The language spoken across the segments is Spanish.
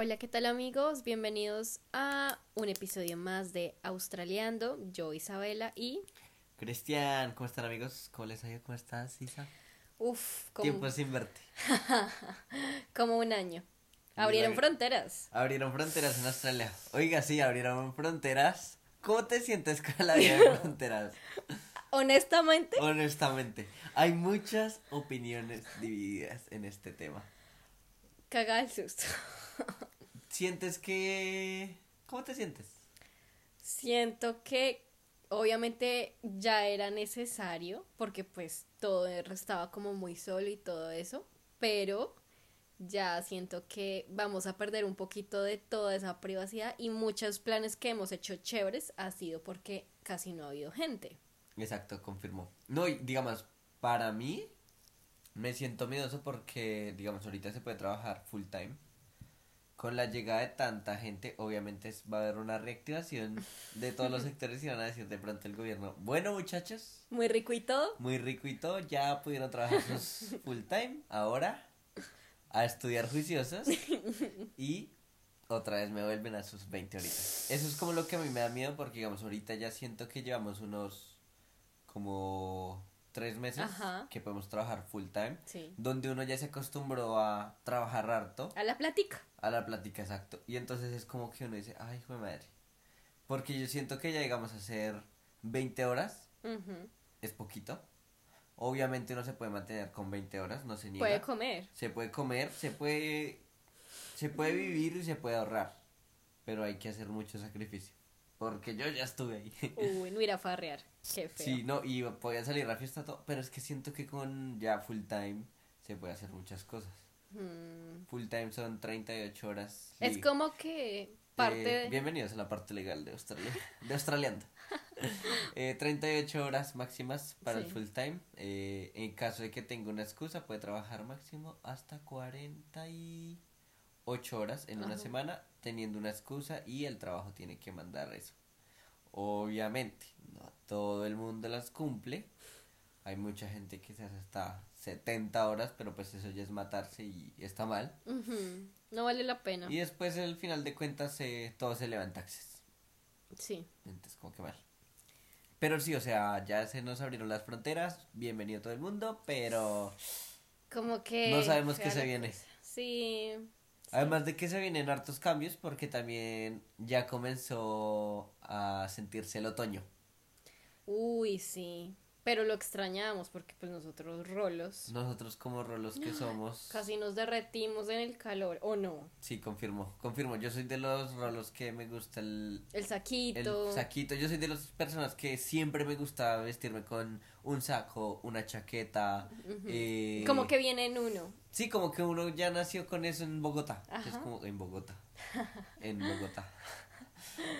Hola, ¿qué tal amigos? Bienvenidos a un episodio más de Australiando. Yo, Isabela y... Cristian, ¿cómo están amigos? ¿Cómo les ha ido? ¿Cómo estás, Isa? Uf, como... Tiempo sin verte. como un año. Abrieron fronteras. Abrieron fronteras en Australia. Oiga, sí, abrieron fronteras. ¿Cómo te sientes con la vida de fronteras? Honestamente. Honestamente. Hay muchas opiniones divididas en este tema. Caga el susto. ¿Sientes que... ¿Cómo te sientes? Siento que obviamente ya era necesario porque pues todo estaba como muy solo y todo eso, pero ya siento que vamos a perder un poquito de toda esa privacidad y muchos planes que hemos hecho chéveres ha sido porque casi no ha habido gente. Exacto, confirmo. No, y digamos, para mí me siento miedoso porque, digamos, ahorita se puede trabajar full time. Con la llegada de tanta gente, obviamente va a haber una reactivación de todos los sectores y van a decir de pronto el gobierno, bueno muchachos. Muy rico y todo. Muy rico y todo, ya pudieron trabajar sus full time, ahora a estudiar juiciosos y otra vez me vuelven a sus 20 horitas. Eso es como lo que a mí me da miedo porque digamos ahorita ya siento que llevamos unos como tres meses que podemos trabajar full time, donde uno ya se acostumbró a trabajar harto. A la plática. A la plática, exacto. Y entonces es como que uno dice, ay, hijo de madre. Porque yo siento que ya llegamos a hacer 20 horas, es poquito. Obviamente uno se puede mantener con 20 horas, no se niega. Puede comer. Se puede comer, se puede, se puede vivir y se puede ahorrar. Pero hay que hacer mucho sacrificio. Porque yo ya estuve ahí. Uy, no ir a farrear. Qué feo. Sí, no, y podía salir a fiesta todo. Pero es que siento que con ya full time se puede hacer muchas cosas. Hmm. Full time son 38 horas. Es como que parte eh, Bienvenidos a la parte legal de Australia. De Australiando. eh, 38 horas máximas para el full time. Eh, en caso de que tenga una excusa, puede trabajar máximo hasta 48 horas en una semana teniendo una excusa y el trabajo tiene que mandar eso. Obviamente, no todo el mundo las cumple. Hay mucha gente que se hace hasta 70 horas, pero pues eso ya es matarse y está mal. No vale la pena. Y después, al final de cuentas, eh, todo se levanta taxes. Sí. Entonces, como que mal. Pero sí, o sea, ya se nos abrieron las fronteras. Bienvenido todo el mundo, pero. Como que. No sabemos qué se viene. Sí. Además de que se vienen hartos cambios porque también ya comenzó a sentirse el otoño. Uy, sí. Pero lo extrañamos porque pues nosotros rolos. Nosotros como rolos que somos. Casi nos derretimos en el calor, ¿o no? Sí, confirmo, confirmo. Yo soy de los rolos que me gusta el... El saquito. El saquito. Yo soy de las personas que siempre me gusta vestirme con un saco, una chaqueta. eh... Como que viene en uno. Sí, como que uno ya nació con eso en Bogotá. Es como en Bogotá. en Bogotá.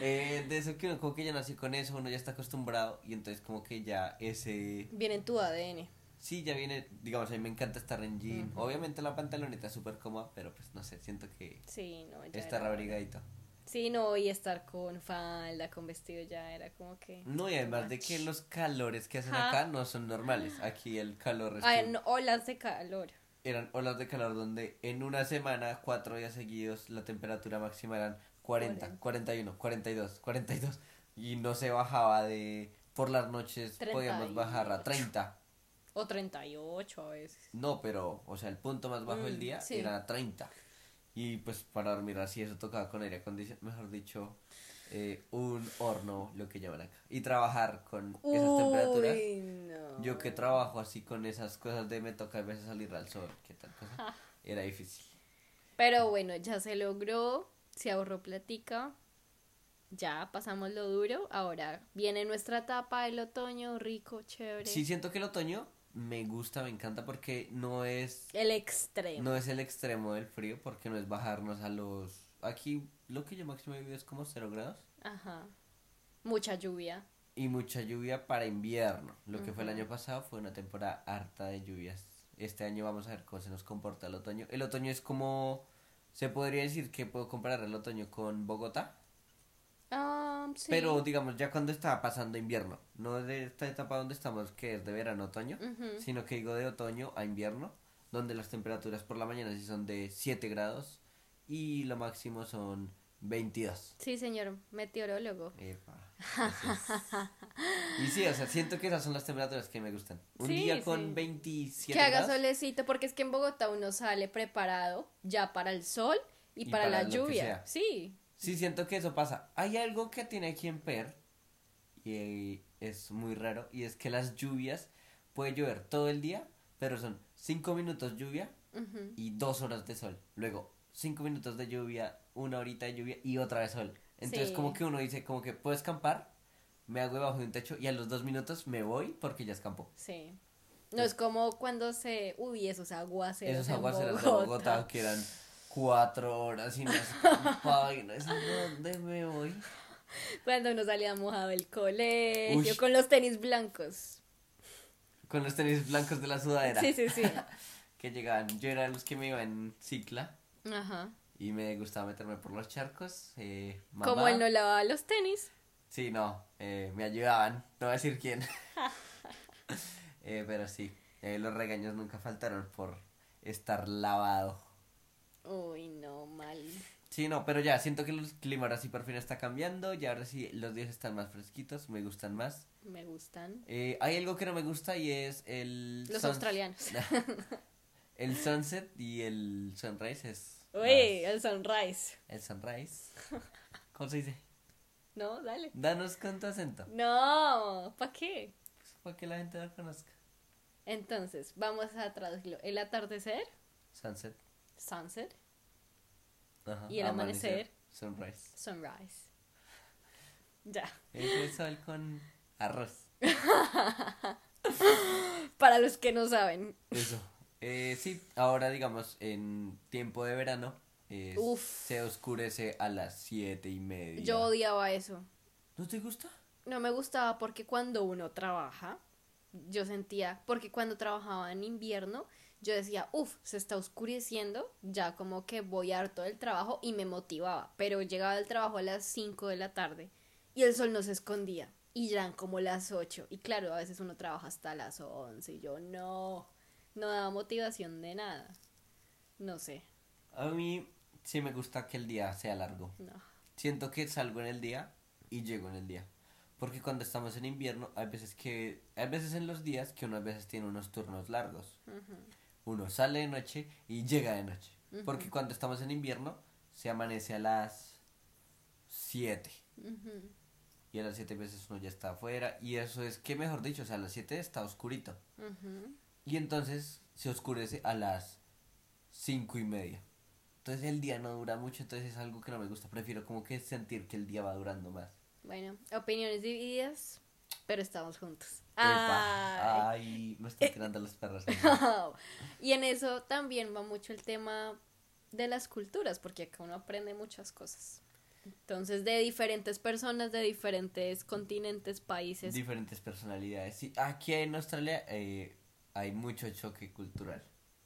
Eh, de eso que uno como que ya nació con eso, uno ya está acostumbrado y entonces como que ya ese... Viene en tu ADN. Sí, ya viene, digamos, a mí me encanta estar en jean. Obviamente la pantaloneta es súper cómoda, pero pues no sé, siento que... Sí, no, ya Estar abrigadito. Sí, no, y estar con falda, con vestido ya era como que... No, y además de que los calores que hacen acá no son normales. Aquí el calor es... Ay, no, olas de calor. Eran olas de calor donde en una semana, cuatro días seguidos, la temperatura máxima eran 40, 41, 42, 42. Y no se bajaba de. Por las noches podíamos bajar a 30. O 38 a veces. No, pero, o sea, el punto más bajo del mm, día era 30. Y pues para dormir así, eso tocaba con aire acondicionado, mejor dicho, eh, un horno, lo que llaman acá. Y trabajar con esas temperaturas. Yo que trabajo así con esas cosas de me toca a veces salir al sol, que tal cosa, era difícil. Pero bueno, ya se logró se ahorró platica, ya pasamos lo duro, ahora viene nuestra etapa del otoño, rico, chévere. Sí, siento que el otoño me gusta, me encanta porque no es... El extremo. No es el extremo del frío porque no es bajarnos a los... Aquí lo que yo máximo he vivido es como cero grados. Ajá. Mucha lluvia. Y mucha lluvia para invierno. Lo que fue el año pasado fue una temporada harta de lluvias. Este año vamos a ver cómo se nos comporta el otoño. El otoño es como se podría decir que puedo comparar el otoño con Bogotá. Um, sí. Pero digamos, ya cuando está pasando invierno, no de esta etapa donde estamos, que es de verano otoño, sino que digo de otoño a invierno, donde las temperaturas por la mañana sí son de 7 grados y lo máximo son 22. Sí, señor meteorólogo. Epa, y sí, o sea, siento que esas son las temperaturas que me gustan. Un Sí, día con sí. 27 Que haga grados solecito, porque es que en Bogotá uno sale preparado ya para el sol y, Y para, para la lluvia. Sí. Sí, siento que eso pasa. Hay algo que tiene aquí en Per y es muy raro y es que las lluvias puede llover todo el día, pero son 5 minutos lluvia y 2 horas de sol. Luego 5 minutos de lluvia, una horita de lluvia y otra vez sol. Entonces Sí. como que uno dice como que puedo escampar, me hago debajo de un techo y a los 2 minutos me voy porque ya escampó. Sí. No es como cuando se. Uy, esos aguaceros. Esos aguaceros de Bogotá que eran 4 horas y no escampaba y no decía, ¿dónde me voy? Cuando uno salía mojado del colegio, con los tenis blancos. Con los tenis blancos de la sudadera. Sí, sí, sí. que llegaban. Yo era los que me iba en cicla Ajá. y me gustaba meterme por los charcos. Eh, mamá- Como él no lavaba los tenis. Sí, no, eh, me ayudaban. No voy a decir quién. Eh, pero sí, eh, los regaños nunca faltaron por estar lavado. Uy, no, mal. Sí, no, pero ya, siento que el clima ahora sí por fin está cambiando y ahora sí los días están más fresquitos, me gustan más. Me gustan. Eh, hay algo que no me gusta y es el... Los australianos. el sunset y el sunrise es... Uy, el sunrise. El sunrise. ¿Cómo se dice? No, dale. Danos con tu acento. No, ¿para qué? Pues, para que la gente lo conozca. Entonces, vamos a traducirlo. El atardecer, Sunset. sunset, Ajá. Y el amanecer. Sunrise. sunrise. Ya. Es sol con arroz. Para los que no saben. Eso. Eh, sí, ahora digamos en tiempo de verano Uf. se oscurece a las siete y media. Yo odiaba eso. ¿No te gusta? No me gustaba porque cuando uno trabaja, yo sentía, porque cuando trabajaba en invierno, yo decía, uff, se está oscureciendo, ya como que voy harto del trabajo y me motivaba, pero llegaba del trabajo a las 5 de la tarde y el sol no se escondía y ya eran como las 8 y claro, a veces uno trabaja hasta las 11 y yo no, no daba motivación de nada, no sé, A mí sí me gusta que el día sea largo. no. Siento que salgo en el día y llego en el día. Porque cuando estamos en invierno, hay veces que, hay veces en los días que uno a veces tiene unos turnos largos. Uno sale de noche y llega de noche. Porque cuando estamos en invierno, se amanece a las 7. Ujú. Y a las 7 veces uno ya está afuera. Y eso es que, mejor dicho, o sea, a las 7 está oscurito. Y entonces se oscurece a las cinco y media. Entonces el día no dura mucho, entonces es algo que no me gusta. Prefiero como que sentir que el día va durando más. Bueno, opiniones divididas, pero estamos juntos. Epa, Ay. Ay, me están tirando los perros. y en eso también va mucho el tema de las culturas, porque acá uno aprende muchas cosas. Entonces, de diferentes personas, de diferentes continentes, países. Diferentes personalidades. Sí, aquí en Australia eh, hay mucho choque cultural.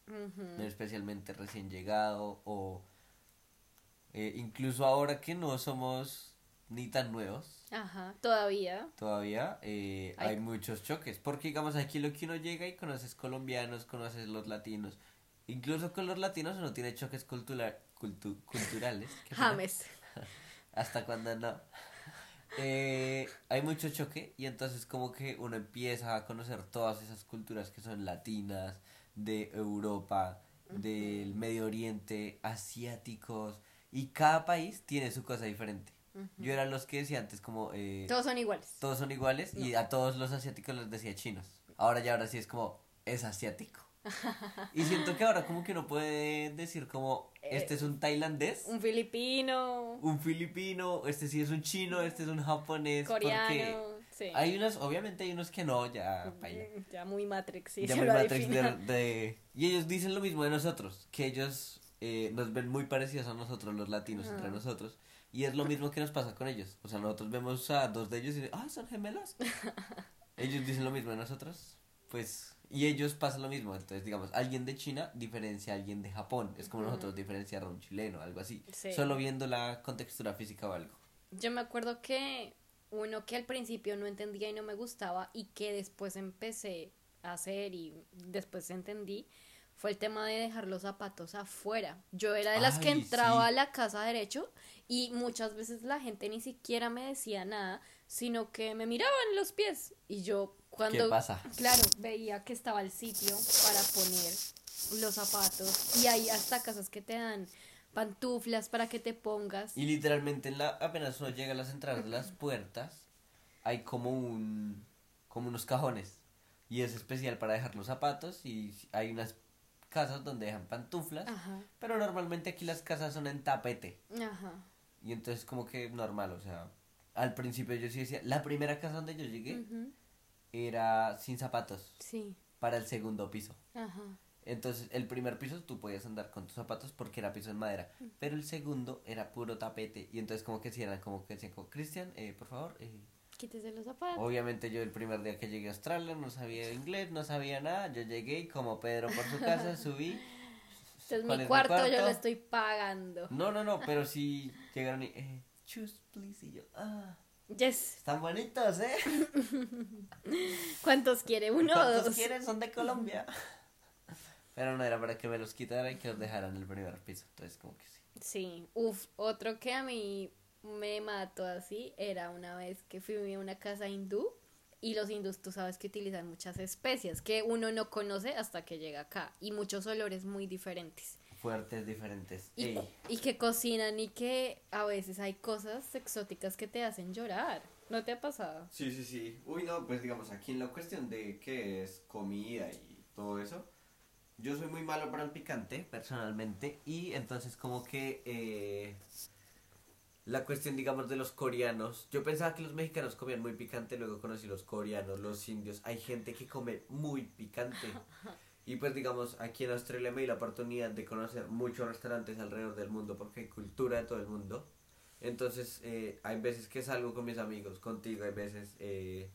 Ujú. Especialmente recién llegado o eh, incluso ahora que no somos ni tan nuevos. Ajá, todavía. todavía eh, Hay- hay muchos choques. Porque, digamos, aquí lo que uno llega y conoces colombianos, conoces los latinos. Incluso con los latinos uno tiene choques cultura- cultu- culturales. James. Hasta cuando no. Eh, hay mucho choque y entonces como que uno empieza a conocer todas esas culturas que son latinas, de Europa, del Medio Oriente, asiáticos. Y cada país tiene su cosa diferente. Yo era los que decía antes como... Eh, Todos son iguales. todos son iguales y a todos los asiáticos les decía chinos. Ahora ya ahora sí es como es asiático. y siento que ahora como que uno puede decir como este es un tailandés, Un filipino, un filipino, este sí es un chino, este es un japonés, coreano. porque Sí. hay unos, obviamente hay unos que no, ya. Mm, Ya muy Matrix, sí, ya muy Matrix de, de- y ellos dicen lo mismo de nosotros, que ellos eh, nos ven muy parecidos a nosotros los latinos entre Ah. nosotros. Y es lo mismo que nos pasa con ellos. O sea, nosotros vemos a dos de ellos y ah, son gemelas. ellos dicen lo mismo de nosotros. Pues, y ellos pasan lo mismo. Entonces, digamos, alguien de China diferencia a alguien de Japón. Es como nosotros diferenciar a un chileno, algo así. Sí. Solo viendo la contextura física o algo. Yo me acuerdo que uno que al principio no entendía y no me gustaba y que después empecé a hacer y después entendí fue el tema de dejar los zapatos afuera. Yo era de las que entraba sí. a la casa derecho y muchas veces la gente ni siquiera me decía nada, sino que me miraban los pies y yo cuando ¿Qué pasa? claro, veía que estaba el sitio para poner los zapatos y hay hasta casas que te dan pantuflas para que te pongas. Y literalmente en la, apenas uno llega a las entradas de las puertas, hay como un como unos cajones. Y es especial para dejar los zapatos y hay unas casas donde dejan pantuflas. Ajá, Pero normalmente aquí las casas son en tapete. ajá. Y entonces como que normal, o sea, al principio yo sí decía, la primera casa donde yo llegué ujú, era sin zapatos Sí, para el segundo piso. ajá. Entonces el primer piso tú podías andar con tus zapatos porque era piso en madera, pero el segundo era puro tapete y entonces como que si eran como que decían Cristian, eh, por favor, eh, Quítese los zapatos. Obviamente yo el primer día que llegué a Australia no sabía inglés, no sabía nada. Yo llegué y como Pedro por su casa subí. Este es ¿cuál mi cuarto, yo lo estoy pagando. No, no, no, pero sí llegaron y... Eh, choose, please. Y yo, ah, Yes. están bonitos, ¿eh? ¿Cuántos quiere? ¿Uno o ¿Cuántos dos? quieren? Son de Colombia. Pero no era para que me los quitaran y que los dejaran en el primer piso. Entonces como que sí. Sí, uf, otro que a mí me mató así era una vez que fui a una casa hindú y los hindús tú sabes que utilizan muchas especias que uno no conoce hasta que llega acá y muchos olores muy diferentes Fuertes, diferentes. y, y que cocinan y que a veces hay cosas exóticas que te hacen llorar. ¿No te ha pasado? Sí, sí, sí. Uy, no, pues digamos, aquí en la cuestión de qué es comida y todo eso, yo soy muy malo para el picante, personalmente, y entonces como que eh, la cuestión, digamos, de los coreanos, yo pensaba que los mexicanos comían muy picante, luego conocí los coreanos, los indios, hay gente que come muy picante. Y pues digamos, aquí en Australia me di la oportunidad de conocer muchos restaurantes alrededor del mundo porque hay cultura de todo el mundo. Entonces, eh, hay veces que salgo con mis amigos, contigo, hay veces eh,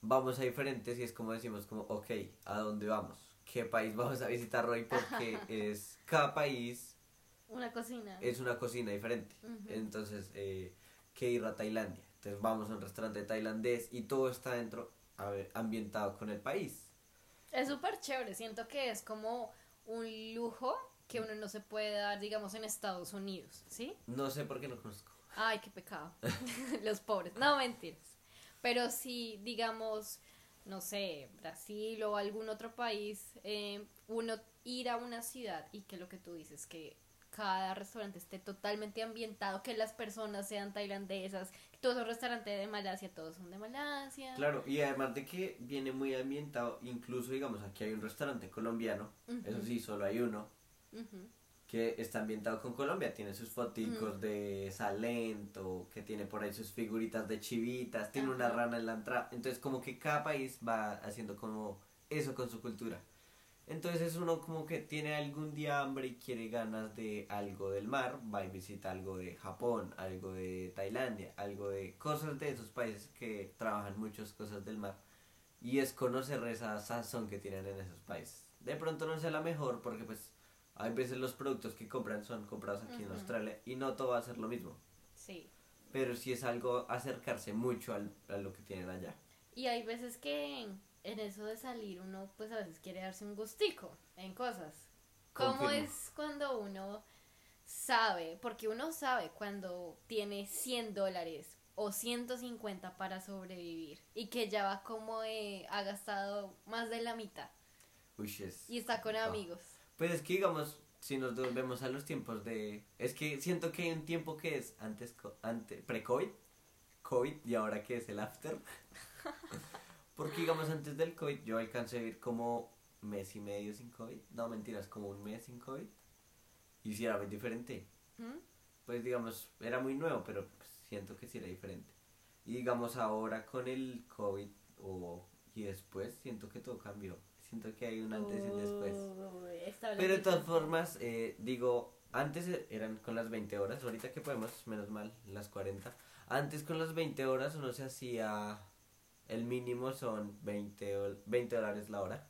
vamos a diferentes y es como decimos, como, ok, ¿a dónde vamos? ¿Qué país vamos a visitar hoy? Porque es, cada país Una cocina. es una cocina diferente. Ujú. Entonces, eh, que ir a Tailandia. Entonces, vamos a un restaurante tailandés y todo está dentro, a ver, ambientado con el país. Es súper chévere, siento que es como un lujo que uno no se puede dar, digamos, en Estados Unidos, ¿sí? No sé por qué no conozco. Ay, qué pecado. Los pobres. No, mentiras. Pero si, digamos, no sé, Brasil o algún otro país, eh, uno ir a una ciudad y que lo que tú dices, que cada restaurante esté totalmente ambientado, que las personas sean tailandesas, todos los restaurantes de Malasia, todos son de Malasia. Claro, y además de que viene muy ambientado, incluso digamos aquí hay un restaurante colombiano, eso sí, solo hay uno, que está ambientado con Colombia, tiene sus foticos de Salento, que tiene por ahí sus figuritas de chivitas, tiene una rana en la entrada, entonces como que cada país va haciendo como eso con su cultura. Entonces uno como que tiene algún día hambre y quiere ganas de algo del mar, va y visita algo de Japón, algo de Tailandia, algo de cosas de esos países que trabajan muchas cosas del mar. Y es conocer esa sazón que tienen en esos países. De pronto no sea la mejor porque pues hay veces los productos que compran son comprados aquí en Ujú. Australia y no todo va a ser lo mismo. Sí. Pero sí es algo acercarse mucho al, a lo que tienen allá. Y hay veces que en, eso de salir uno pues a veces quiere darse un gustico en cosas. ¿Cómo Confirmo. es cuando uno sabe? Porque uno sabe cuando tiene 100 dólares o 150 para sobrevivir y que ya va como eh, ha gastado más de la mitad Uy, es... y está con amigos. Pues es que digamos, si nos volvemos a los tiempos de... Es que siento que hay un tiempo que es antes, co- ante, pre-COVID, COVID y ahora que es el after. Porque digamos, antes del COVID yo alcancé a vivir como mes y medio sin COVID. No, mentiras, como un mes sin COVID. Y sí era muy diferente. ¿Mm? Pues digamos, era muy nuevo, pero pues, siento que sí era diferente. Y digamos, ahora con el COVID o, y después, siento que todo cambió. Siento que hay un antes y un después. Pero de todas formas, eh, digo, antes eran con las 20 horas, ahorita que podemos, menos mal, las 40. Antes con las 20 horas uno se hacía, el mínimo son 20, ol- 20 dólares la hora.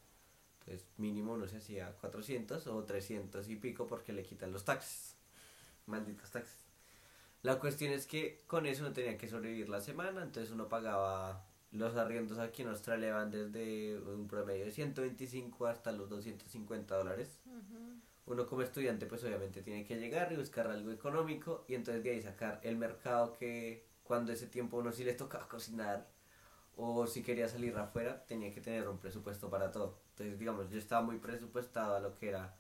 Entonces mínimo uno se hacía 400 o 300 y pico porque le quitan los taxes. Malditos taxes. La cuestión es que con eso uno tenía que sobrevivir la semana, entonces uno pagaba los arriendos aquí en Australia van desde un promedio de 125 hasta los 250 dólares. Uno como estudiante pues obviamente tiene que llegar y buscar algo económico y entonces de ahí sacar el mercado que cuando ese tiempo uno sí le tocaba cocinar o si quería salir afuera tenía que tener un presupuesto para todo. Entonces digamos yo estaba muy presupuestado a lo que era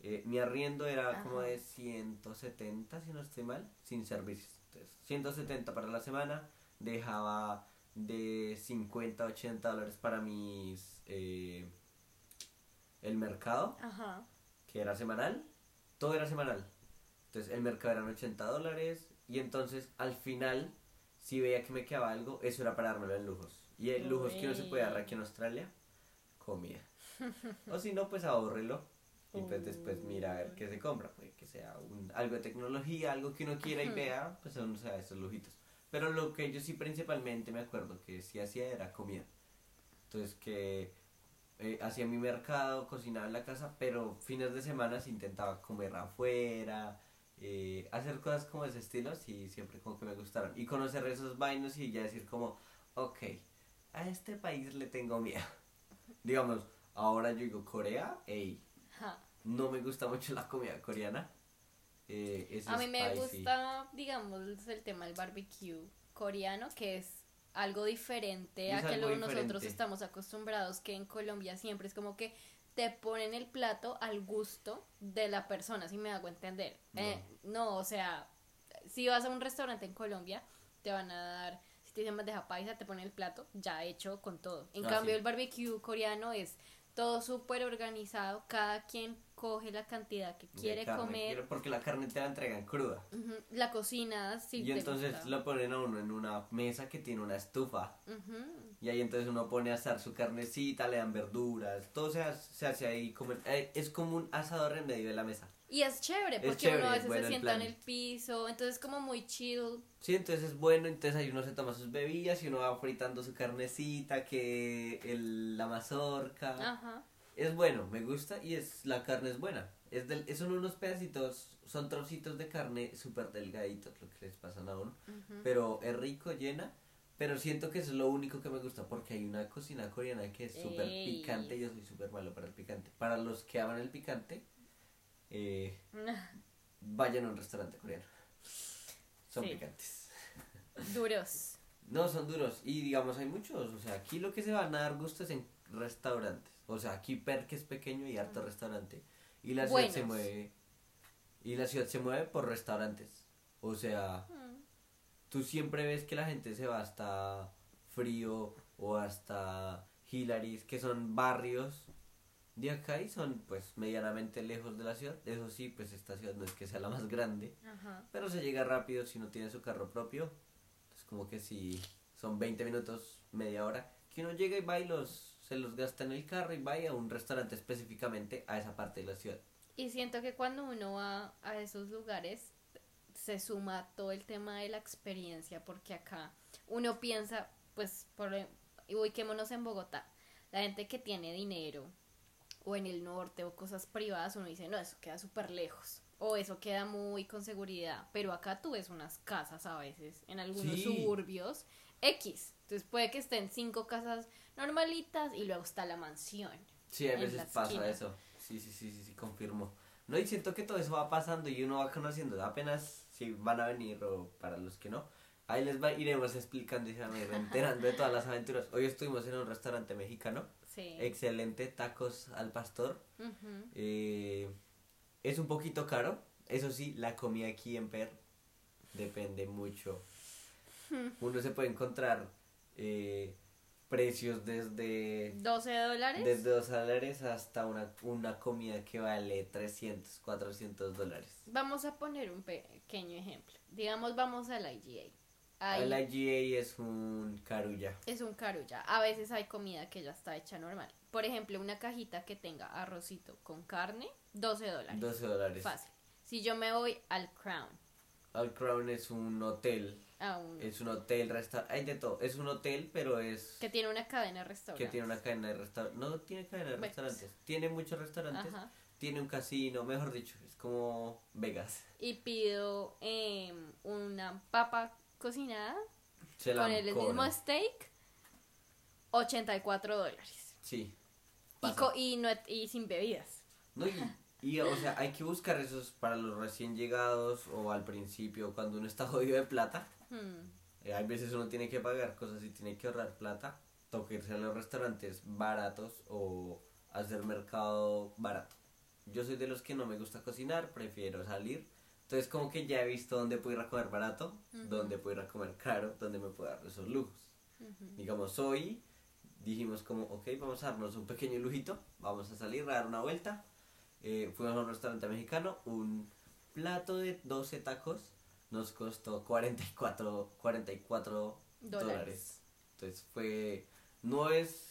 eh, mi arriendo era como de 170 si no estoy mal sin servicios. Entonces 170 para la semana dejaba de 50 80 dólares para mis eh, el mercado que era semanal todo era semanal entonces el mercado eran 80 dólares y entonces al final si veía que me quedaba algo eso era para dármelo en lujos. Y el lujos que no se puede dar aquí en Australia comida o si no pues ahorrelo y pues después mira a ver qué se compra puede que sea un, algo de tecnología algo que uno quiera y vea pues uno se da esos lujitos. Pero lo que yo sí principalmente me acuerdo que sí hacía era comida. Entonces que eh, hacía mi mercado, cocinaba en la casa, pero fines de semana intentaba comer afuera, eh, hacer cosas como ese estilo, sí, siempre como que me gustaron. Y conocer esos vainos y ya decir como, ok, a este país le tengo miedo. Digamos, ahora yo digo Corea, ey, no me gusta mucho la comida coreana eh, a mí me gusta, digamos, el tema del barbecue coreano, que es algo diferente a que lo nosotros estamos acostumbrados, que en Colombia siempre es como que te ponen el plato al gusto de la persona, si me hago entender. No. Eh, no, o sea, si vas a un restaurante en Colombia, te van a dar, si te dicen bandeja paisa, te ponen el plato ya hecho con todo. En ah, cambio, el barbecue coreano es todo súper organizado, cada quien coge la cantidad que quiere comer. Porque la carne te la entregan cruda. La cocina, sí. Y entonces lo ponen a uno en una mesa que tiene una estufa. Y ahí entonces uno pone a asar su carnecita, le dan verduras, todo se hace, se hace ahí como... Eh, es como un asador en medio de la mesa. Y es chévere, porque uno a veces se sienta en el piso, entonces es como muy chill. Sí, entonces es bueno, entonces ahí uno se toma sus bebidas y uno va fritando su carnecita, que el, la mazorca. Ajá. Es bueno, me gusta y es la carne es buena. Es del, son unos pedacitos, son trocitos de carne súper delgaditos lo que les pasan a uno. Pero es rico, llena. Pero siento que es lo único que me gusta porque hay una cocina coreana que es súper picante. Yo soy súper malo para el picante. Para los que aman el picante, eh, vayan a un restaurante coreano. Son picantes. Duros. No, son duros. Y digamos, hay muchos. O sea, aquí lo que se van a dar gusto es en restaurantes. O sea, aquí Perk es pequeño y harto restaurante. Y la ciudad se mueve. Y la ciudad se mueve por restaurantes. O sea, tú siempre ves que la gente se va hasta Frío o hasta Hilary's, que son barrios de acá y son pues medianamente lejos de la ciudad. Eso sí, pues esta ciudad no es que sea la más grande, pero se llega rápido si no tiene su carro propio. Es como que si son 20 minutos, media hora, que uno llega y va y los, se los gasta en el carro y va a un restaurante específicamente a esa parte de la ciudad. Y siento que cuando uno va a esos lugares se suma todo el tema de la experiencia, porque acá uno piensa, pues, por, ubiquémonos en Bogotá, la gente que tiene dinero, o en el norte o cosas privadas, uno dice, no, eso queda súper lejos. O eso queda muy con seguridad. Pero acá tú ves unas casas a veces, en algunos suburbios, X. Entonces puede que estén cinco casas normalitas y luego está la mansión. Sí, a veces pasa eso. Sí, sí, sí, sí, sí, confirmo. No, y siento que todo eso va pasando y uno va conociendo. Apenas si van a venir o para los que no. Ahí les va, iremos explicando y se van a ir enterando de todas las aventuras. Hoy estuvimos en un restaurante mexicano Excelente, tacos al pastor. Eh, es un poquito caro. Eso sí, la comida aquí en Per depende mucho. Uno se puede encontrar eh, precios desde 12 dólares. Desde 12 dólares hasta una, una comida que vale 300, 400 dólares. Vamos a poner un pequeño ejemplo. Digamos, vamos a la IGA el IGA es un carulla. Es un carulla. A veces hay comida que ya está hecha normal. Por ejemplo, una cajita que tenga arrocito con carne, 12 dólares. 12 dólares. Fácil. Si yo me voy al Crown. Al Crown es un hotel. Ah, es un hotel, restaurante. Hay de todo. Es un hotel, pero es. Que tiene una cadena de restaurantes. Que tiene una cadena de restaurantes. No tiene cadena de restaurantes. Tiene muchos restaurantes. Tiene un casino, mejor dicho. Es como Vegas. Y pido em, una papa cocinada con el mismo steak 84 dólares. Sí. Y, co- y, no, y sin bebidas. No, y, y, o sea, hay que buscar esos para los recién llegados o al principio, cuando uno está jodido de plata. Hmm. Eh, hay veces uno tiene que pagar cosas y tiene que ahorrar plata. Toca irse a los restaurantes baratos o hacer mercado barato. Yo soy de los que no me gusta cocinar, prefiero salir. Entonces como que ya he visto dónde puedo ir a comer barato, dónde puedo ir a comer caro, dónde me puedo dar esos lujos. Digamos, hoy dijimos como, ok, vamos a darnos un pequeño lujito, vamos a salir a dar una vuelta. Eh, fuimos a un restaurante mexicano, un plato de 12 tacos nos costó 44, 44 Dólares. dólares. Entonces fue, no es,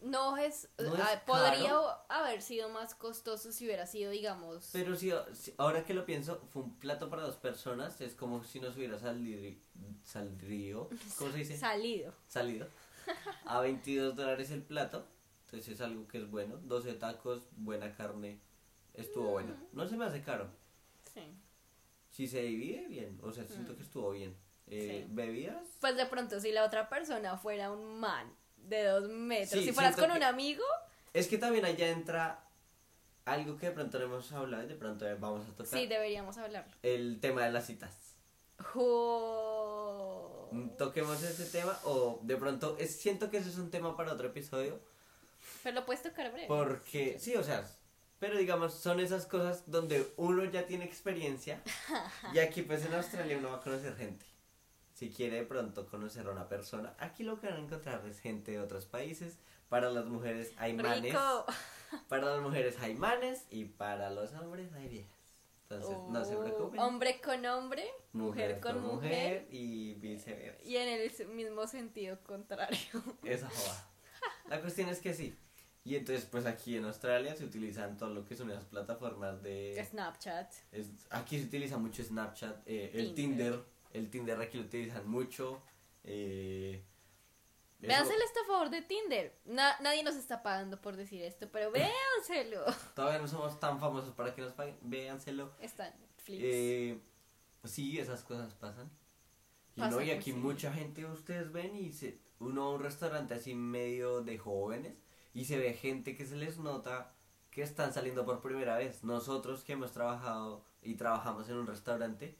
No es, No es ah, podría caro. haber sido más costoso si hubiera sido, digamos, pero sí, sí, ahora que lo pienso, fue un plato para dos personas, es como si nos hubiera salido, salido ¿cómo se dice? salido. salido a 22 dólares el plato. Entonces es algo que es bueno. 12 tacos, buena carne. Estuvo bueno. No se me hace caro. Sí. Si se divide, bien. O sea, siento que estuvo bien. Eh, Sí. ¿Bebidas? Pues de pronto si la otra persona fuera un man de dos metros, Sí, si fueras con un amigo, Es que también allá entra algo que de pronto no hemos hablado y de pronto vamos a tocar. sí, deberíamos hablarlo. El tema de las citas. Mm, Toquemos ese tema o de pronto es, siento que ese es un tema para otro episodio. Pero lo puedes tocar breve. Porque, sí, o sea, pero digamos, son esas cosas donde uno ya tiene experiencia y aquí pues en Australia uno va a conocer gente. Si quiere de pronto conocer a una persona, aquí lo que van a encontrar es gente de otros países. Para las mujeres hay manes, Rico. para las mujeres hay manes y para los hombres hay viejas. Entonces, no se Oh, preocupen. Hombre con hombre, mujer, con mujer, y viceversa. y en el mismo sentido contrario. Esa joda. La cuestión es que sí. Y entonces, pues aquí en Australia se utilizan todo lo que son esas plataformas de... Snapchat. es- aquí se utiliza mucho Snapchat, eh, el Tinder. Tinder. El Tinder aquí lo utilizan mucho. Eh, eso- Véanse el estafador de Tinder. Na- nadie nos está pagando por decir esto, pero véanselo. Todavía no somos tan famosos para que nos paguen. Véanselo. Está Netflix. Eh, sí, esas cosas pasan. Y no, y aquí mucha gente, ustedes ven y se, uno a un restaurante así medio de jóvenes y se ve gente que se les nota que están saliendo por primera vez. Nosotros que hemos trabajado y trabajamos en un restaurante,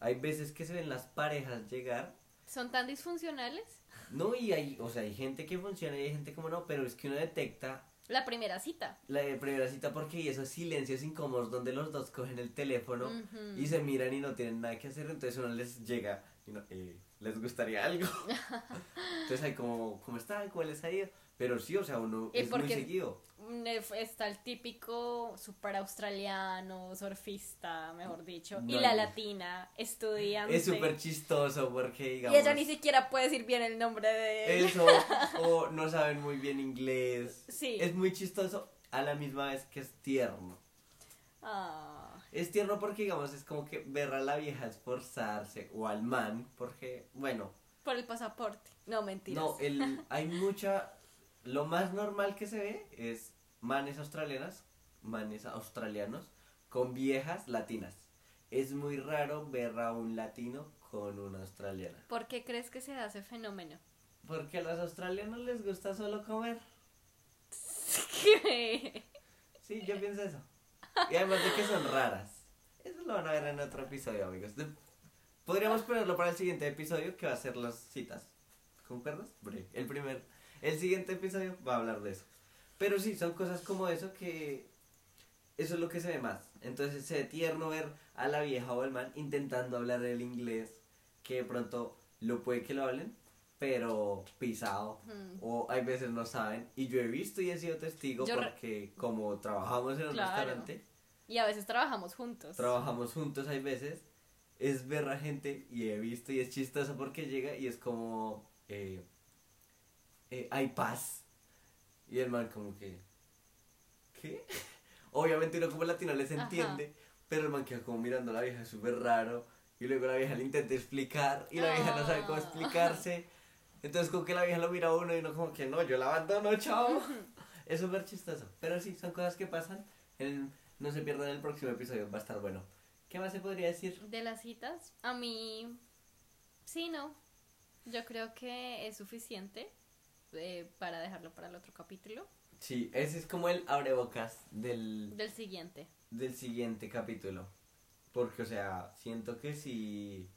hay veces que se ven las parejas llegar, ¿Son tan disfuncionales? no, y hay, o sea, hay gente que funciona y hay gente como no, pero es que uno detecta La primera cita. la primera cita porque hay esos silencios incómodos donde los dos cogen el teléfono Ujú. y se miran y no tienen nada que hacer, entonces uno les llega y no, eh, les gustaría algo. entonces hay como, ¿cómo está? ¿Cómo les ha ido? Pero sí, o sea, uno ¿Y es muy seguido. Mm, eh, Está el típico super australiano, surfista, mejor dicho. y la latina, estudiante. Es súper chistoso porque, Y digamos, ella ni siquiera puede decir bien el nombre de él. eso, o no saben muy bien inglés. Sí. Es muy chistoso a la misma vez que es tierno. Ah, Es tierno porque, digamos, es como que ver a la vieja esforzarse o al man, porque, bueno, por el pasaporte. No, mentiras. No, el, hay mucha. Lo más normal que se ve es manes australianas, manes australianos con viejas latinas. Es muy raro ver a un latino con una australiana. ¿Por qué crees que se da ese fenómeno? Porque a los australianos les gusta solo comer. ¿Qué? Sí, yo pienso eso. Y además de que son raras. Eso lo van a ver en otro episodio, amigos. Podríamos ponerlo para el siguiente episodio, que va a ser las citas. ¿Concuerdas? El primer, el siguiente episodio va a hablar de eso. Pero sí, son cosas como eso que eso es lo que se ve más. Entonces se ve tierno ver a la vieja o al man intentando hablar el inglés, que de pronto lo puede que lo hablen, pero pisado. Mm. O hay veces no saben. Y yo he visto y he sido testigo Yo porque como trabajamos en un Claro. restaurante, Y a veces trabajamos juntos. trabajamos juntos hay veces, es ver a gente y he visto y es chistoso porque llega y es como, eh, eh, hay paz. Y el man como que, ¿qué? Obviamente uno como latino les Ajá. entiende, pero el man queda como mirando a la vieja súper raro. Y luego la vieja le intenta explicar y la vieja no sabe cómo Ah. explicarse. Entonces como que la vieja lo mira a uno y uno como que no, yo la abandono, chao. es súper chistoso. Pero sí, son cosas que pasan. El- no se pierdan el próximo episodio, va a estar bueno. ¿Qué más se podría decir? De las citas, a mí, sí, no. Yo creo que es suficiente. Eh, para dejarlo para el otro capítulo. Sí, ese es como el abrebocas del, Del siguiente. del siguiente capítulo. Porque, o sea, siento que sí.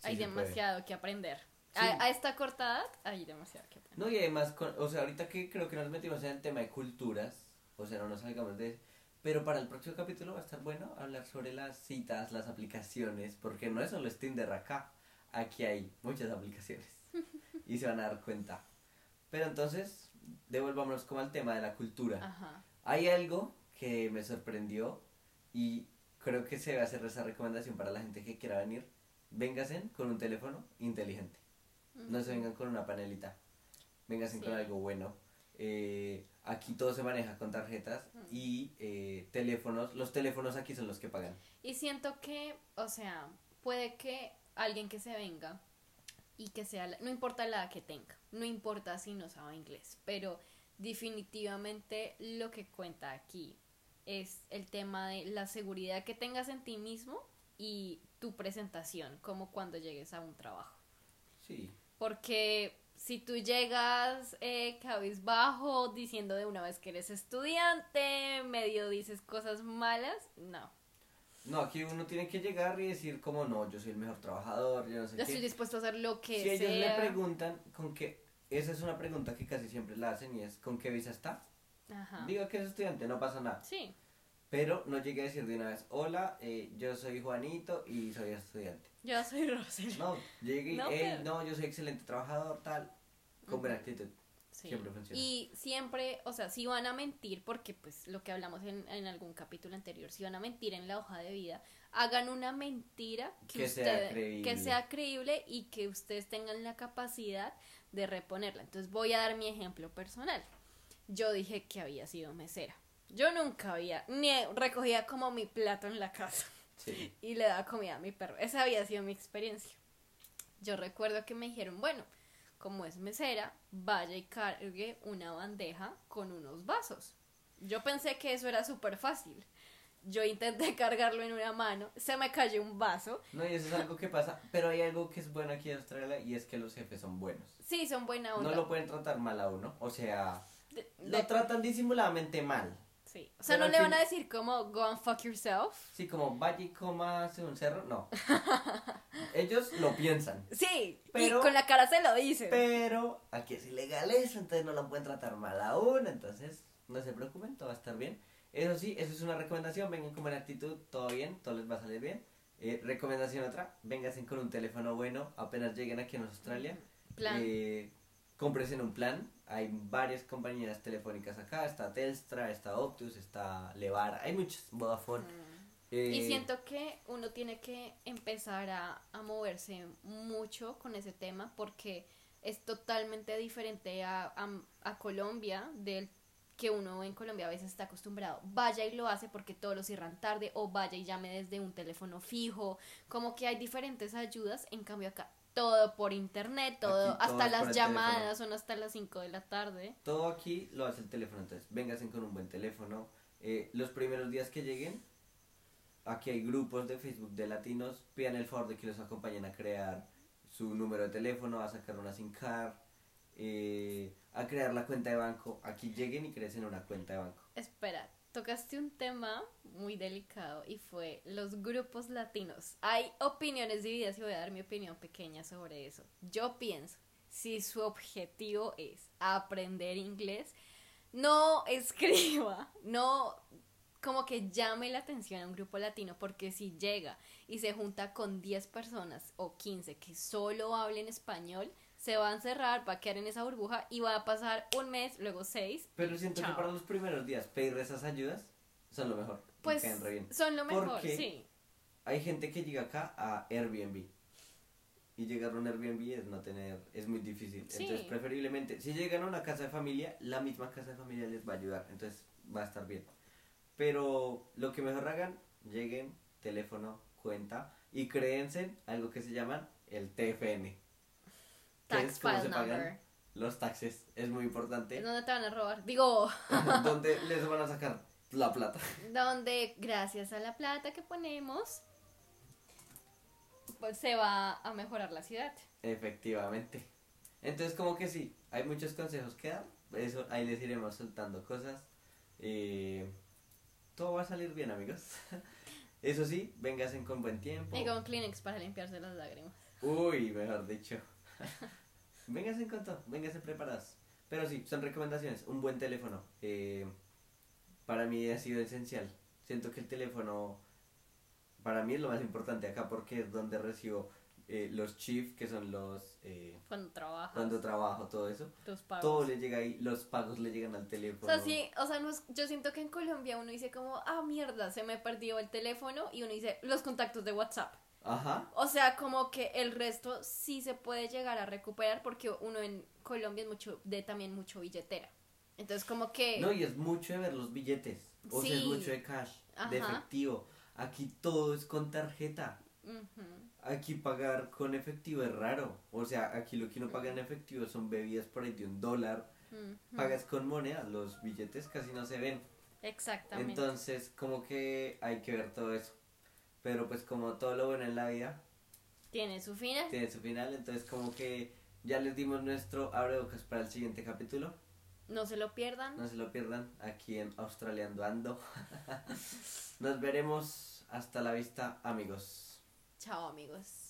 sí hay puede. demasiado que aprender. Sí. A, a esta cortada hay demasiado que aprender. No, y además, con- o sea, ahorita que creo que nos metimos en el tema de culturas, o sea, no nos salgamos de Pero para el próximo capítulo va a estar bueno hablar sobre las citas, las aplicaciones, porque no es solo Tinder acá, aquí hay muchas aplicaciones y se van a dar cuenta. Pero entonces, devolvámonos como al tema de la cultura. Ajá. Hay algo que me sorprendió y creo que se debe hacer esa recomendación para la gente que quiera venir. Véngasen con un teléfono inteligente. No se vengan con una panelita. Vénganse con Sí. algo bueno. Eh, aquí todo se maneja con tarjetas y eh, teléfonos. Los teléfonos aquí son los que pagan. Y siento que, o sea, puede que alguien que se venga y que sea, la- no importa la edad que tenga, no importa si no sabe inglés, pero definitivamente lo que cuenta aquí es el tema de la seguridad que tengas en ti mismo y tu presentación, como cuando llegues a un trabajo. Sí. Porque si tú llegas eh, cabizbajo diciendo de una vez que eres estudiante, medio dices cosas malas, no. No, aquí uno tiene que llegar y decir como no, yo soy el mejor trabajador, yo no sé Yo qué. estoy dispuesto a hacer lo que si ellos le sea. preguntan con qué, esa es una pregunta que casi siempre la hacen y es ¿con qué visa está? Ajá. Diga que es estudiante, no pasa nada. Sí, Pero no llegue a decir de una vez, hola, eh, yo soy Juanito y soy estudiante. yo soy Rosel. No, llegue y, No, "Ey, pero- no, yo soy excelente trabajador, tal. Con buena actitud. Sí. Siempre funciona. Y siempre, o sea, si van a mentir, porque pues lo que hablamos en, en algún capítulo anterior, si van a mentir en la hoja de vida, hagan una mentira que, Que sea creíble. que sea creíble y que ustedes tengan la capacidad de reponerla. Entonces voy a dar mi ejemplo personal. Yo dije que había sido mesera. Yo nunca había, ni recogía como mi plato en la casa Sí. y le daba comida a mi perro. Esa había sido mi experiencia. Yo recuerdo que me dijeron, bueno, como es mesera, vaya y cargue una bandeja con unos vasos. Yo pensé que eso era súper fácil. Yo intenté cargarlo en una mano, se me cayó un vaso. No, y eso es algo que pasa. Pero hay algo que es bueno aquí en Australia y es que los jefes son buenos. Sí, son buena onda. No lo pueden tratar mal a uno. O sea, De- lo tratan disimuladamente mal. Sí. O sea, pero no le fin- van a decir como, go and fuck yourself. Sí, como vaya y cómase un cerro. No. Ellos lo piensan. Sí, Pero- y con la cara se lo dicen. Pero aquí es ilegal eso, entonces no lo pueden tratar mal aún, entonces no se preocupen, todo va a estar bien. Eso sí, eso es una recomendación, vengan con buena actitud, todo bien, todo les va a salir bien. Eh, recomendación otra, vénganse con un teléfono bueno, apenas lleguen aquí en Australia. Plan. Eh, cómprense un plan, hay varias compañías telefónicas acá, está Telstra, está Optus, está Levar, hay muchas, Vodafone. Mm. Eh, Y siento que uno tiene que empezar a, a moverse mucho con ese tema porque es totalmente diferente a, a- a Colombia del que uno en Colombia a veces está acostumbrado. Vaya y lo hace porque todos lo cierran tarde o vaya y llame desde un teléfono fijo. Como que hay diferentes ayudas, en cambio acá todo por internet, todo, Aquí hasta las llamadas son hasta las 5 de la tarde. Todo aquí lo hace el teléfono, entonces vénganse con un buen teléfono. Eh, los primeros días que lleguen, aquí hay grupos de Facebook de latinos, pidan el favor de que los acompañen a crear su número de teléfono, a sacar una SIM card, eh, a crear la cuenta de banco. Aquí lleguen y crecen una cuenta de banco. Espera, tocaste un tema muy delicado y fue los grupos latinos. Hay opiniones divididas y voy a dar mi opinión pequeña sobre eso. Yo pienso, si su objetivo es aprender inglés, no escriba, no como que llame la atención a un grupo latino porque si llega y se junta con 10 personas o 15 que solo hablen español, se va a encerrar, va a quedar en esa burbuja y va a pasar un mes, luego seis Pero siento Chao. que para los primeros días pedir esas ayudas son lo mejor. Pues caen re bien. son lo mejor, Porque sí. Hay gente que llega acá a Airbnb. Y llegar a un Airbnb es no tener, es muy difícil. Sí. Entonces, preferiblemente, si llegan a una casa de familia, la misma casa de familia les va a ayudar. Entonces, va a estar bien. Pero lo que mejor hagan, lleguen, teléfono, cuenta y créense algo que se llaman el TFN. Tax file se pagan number. los taxes. Es muy importante. ¿Dónde te van a robar? Digo, donde les van a sacar la plata. donde gracias a la plata que ponemos, pues se va a mejorar la ciudad. Efectivamente. Entonces, como que sí, hay muchos consejos que dar. Eso, ahí les iremos soltando cosas. Eh, todo va a salir bien, amigos. Eso sí, véngasen con buen tiempo. Y con Kleenex para limpiarse las lágrimas. Uy, mejor dicho. Véngasen con todo, véngasen preparados. Pero sí, son recomendaciones. Un buen teléfono. Eh, para mí ha sido esencial. Siento que el teléfono, para mí es lo más importante acá porque es donde recibo eh, los chief, que son los... Eh, cuando trabajas. Cuando trabajo, todo eso. Los pagos. Todo le llega ahí, los pagos le llegan al teléfono. O sea, sí, o sea, no es- yo siento que en Colombia uno dice como, ah, mierda, se me perdió el teléfono y uno dice los contactos de WhatsApp. Ajá. O sea, como que el resto sí se puede llegar a recuperar porque uno en Colombia es mucho de también mucho billetera. Entonces, como que No, y es mucho de ver los billetes. O sea, es mucho de cash, de efectivo. Aquí todo es con tarjeta. Aquí pagar con efectivo es raro. O sea, aquí lo que uno paga en efectivo son bebidas por ahí de un dólar. Pagas con moneda, los billetes casi no se ven. Exactamente. Entonces, como que hay que ver todo eso. Pero pues como todo lo bueno en la vida Tiene su final. tiene su final, entonces como que ya les dimos nuestro abrebocas para el siguiente capítulo. No se lo pierdan. No se lo pierdan aquí en Australiando Ando. Nos veremos. Hasta la vista, amigos. Chao, amigos.